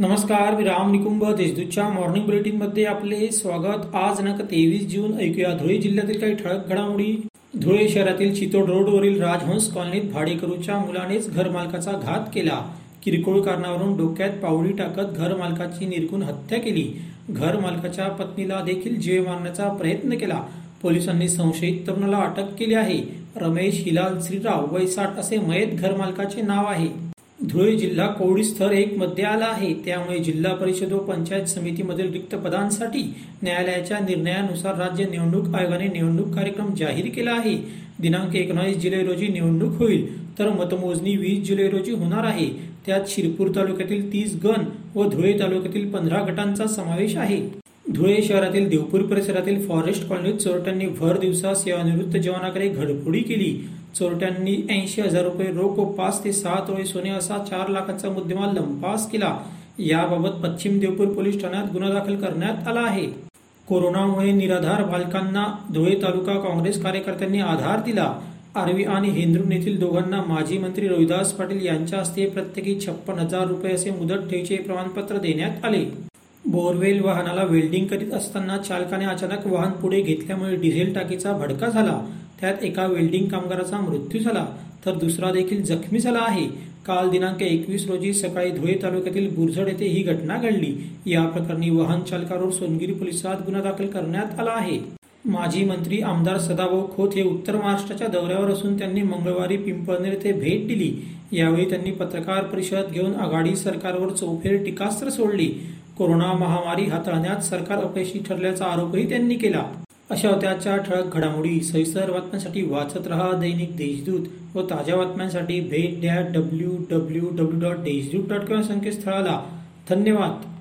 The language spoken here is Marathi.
नमस्कार मी राम निकुंभ देशदूतच्या मॉर्निंग बुलेटिनमध्ये आपले स्वागत. आज दिनांक तेवीस जून ऐकूया धुळे जिल्ह्यातील काही ठळक घडामोडी. धुळे शहरातील चितोड रोडवरील राजहंस कॉलनीत भाडेकरूच्या मुलानेच घरमालकाचा घात केला. किरकोळ कारणावरून डोक्यात पावडी टाकत घरमालकाची निर्गुण हत्या केली. घरमालकाच्या पत्नीला देखील जीव मारण्याचा प्रयत्न केला. पोलिसांनी संशयित तरुणाला अटक केली आहे. रमेश हिलाल श्रीराव वैसाट असे मयत घरमालकाचे नाव आहे. धुळे जिल्हा कोविड स्तर एक मध्ये आला आहे. त्यामुळे जिल्हा परिषद व पंचायत समितीमधील रिक्त पदांसाठी न्यायालयाच्या निर्णयानुसार राज्य निवडणूक आयोगाने निवडणूक कार्यक्रम जाहीर केला आहे. दिनांक एकोणावीस जुलै रोजी निवडणूक होईल तर मतमोजणी वीस जुलै रोजी होणार आहे. त्यात शिरपूर तालुक्यातील तीस गण व धुळे तालुक्यातील पंधरा गटांचा समावेश आहे. धुळे शहरातील देवपूर परिसरातील फॉरेस्ट कॉलनीत चोरट्यांनी भर दिवसा सेवानिवृत्त जवानाकडे घडफोडी केली. चोरट्यांनी ऐंशी हजार रुपये रोख व पाच ते सहा तोळे सोने असा चार लाखाचा मुद्देमाल लंपास केला. याबाबत पश्चिम देवपूर पोलीस ठाण्यात गुन्हा दाखल करण्यात आला आहे. कोरोनामुळे निराधार बालकांना धुळे तालुका काँग्रेस कार्यकर्त्यांनी आधार दिला. आर्वी आणि हेंद्रून येथील दोघांना माजी मंत्री रोहिदास पाटील यांच्या हस्ते प्रत्येकी छप्पन हजार रुपये असे मुदत ठेवीचे प्रमाणपत्र देण्यात आले. बोरवेल वाहनाला वेल्डिंग करीत असताना चालकाने अचानक वाहन पुढे घेतल्यामुळे डिझेल टाकीचा भडका झाला. त्यात एका वेल्डिंग कामगाराचा मृत्यू झाला तर दुसरा देखील जखमी झाला आहे. काल दिनांक एकवीस रोजी सकाळी धुळे तालुक्यातील बुरझड येथे ही घटना घडली. या प्रकरणी वाहन चालकावर सोनगिरी पोलिसात गुन्हा दाखल करण्यात आला आहे. माजी मंत्री आमदार सदाभाऊ खोत हे उत्तर महाराष्ट्राच्या दौऱ्यावर असून त्यांनी मंगळवारी पिंपळनेर येथे भेट दिली. यावेळी त्यांनी पत्रकार परिषद घेऊन आघाडी सरकारवर चौफेर टीकास्त्र सोडली. कोरोना महामारी हाताळण्यात सरकार अपयशी ठरल्याचा आरोपही त्यांनी केला. अशा होत्याच्या ठळक घडामोडी सविस्तर बातम्यांसाठी वाचत रहा दैनिक देशदूत व ताज्या बातम्यांसाठी भेट द्या W W W dot Deshdoot dot com संकेतस्थळाला. धन्यवाद.